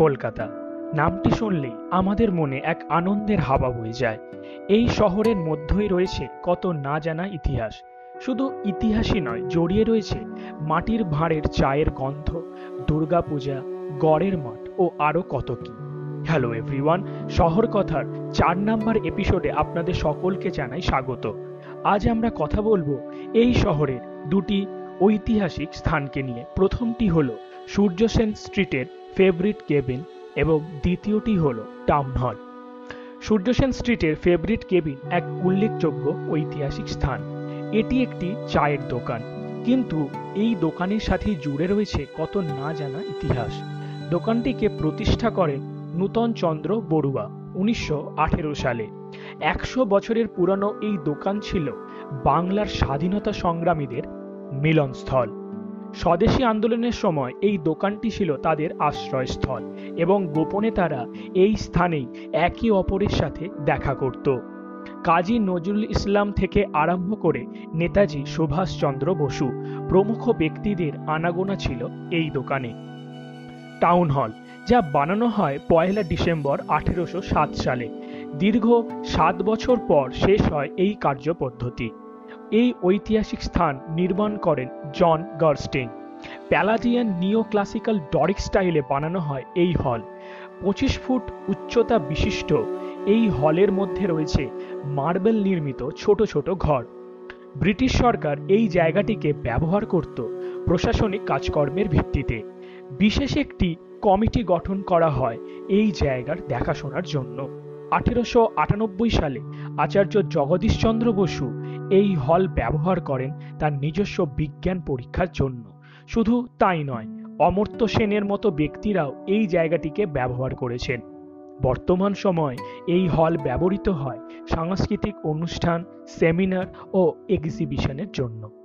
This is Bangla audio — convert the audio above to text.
কলকাতা। নামটি শুনলেই আমাদের মনে এক আনন্দের হাওয়া বয়ে যায়। এই শহরের মধ্যেই রয়েছে কত না জানা ইতিহাস। শুধু ইতিহাসই নয়, জড়িয়ে রয়েছে মাটির ভাঁড়ের চায়ের গন্ধ, দুর্গাপূজা, গড়ের মাঠ ও আরও কত কি। হ্যালো এভরিওয়ান শহর কথার চার নাম্বার এপিসোডে আপনাদের সকলকে জানাই স্বাগত। আজ আমরা কথা বলব এই শহরের দুটি ঐতিহাসিক স্থানকে নিয়ে। প্রথমটি হলো সূর্যসেন স্ট্রিটের ফেভারিট কেবিন এবং দ্বিতীয়টি হল টাউন হল। সূর্যসেন স্ট্রিটের ফেভারিট কেবিন এক উল্লেখযোগ্য ঐতিহাসিক স্থান। এটি একটি চায়ের দোকান। কিন্তু এই দোকানের সাথে জুড়ে রয়েছে কত না জানা ইতিহাস। দোকানটিকে প্রতিষ্ঠা করেন নূতন চন্দ্র বড়ুয়া উনিশশো আঠেরো সালে। একশো বছরের পুরানো এই দোকান ছিল বাংলার স্বাধীনতা সংগ্রামীদের মিলনস্থল। স্বদেশী আন্দোলনের সময় এই দোকানটি ছিল তাদের আশ্রয়স্থল এবং গোপনে তারা এই স্থানেই একে অপরের সাথে দেখা করত। কাজী নজরুল ইসলাম থেকে আরম্ভ করে নেতাজি সুভাষচন্দ্র বসু প্রমুখ ব্যক্তিদের আনাগোনা ছিল এই দোকানে। টাউন হল, যা বানানো হয় পয়লা ডিসেম্বর আঠেরোশো সাত সালে। দীর্ঘ সাত বছর পর শেষ হয় এই কার্যপদ্ধতি। এই ঐতিহাসিক স্থান নির্মাণ করেন জন গার্স্টিং। প্যালাডিয়ান নিও ক্লাসিক্যাল ডরিক স্টাইলে বানানো হয় এই হল। পঁচিশ ফুট উচ্চতা বিশিষ্ট এই হলের মধ্যে রয়েছে মার্বেল নির্মিত ছোট ছোট ঘর। ব্রিটিশ সরকার এই জায়গাটিকে ব্যবহার করত প্রশাসনিক কাজকর্মের ভিত্তিতে। বিশেষ একটি কমিটি গঠন করা হয় এই জায়গার দেখাশোনার জন্য। আঠেরোশো আটানব্বই সালে আচার্য জগদীশচন্দ্র বসু এই হল ব্যবহার করেন তার নিজস্ব বিজ্ঞান পরীক্ষার জন্য। শুধু তাই নয়, অমর্ত্য সেনের মতো ব্যক্তিরাও এই জায়গাটিকে ব্যবহার করেছেন। বর্তমান সময় এই হল ব্যবহৃত হয় সাংস্কৃতিক অনুষ্ঠান, সেমিনার ও এক্সিবিশনের জন্য।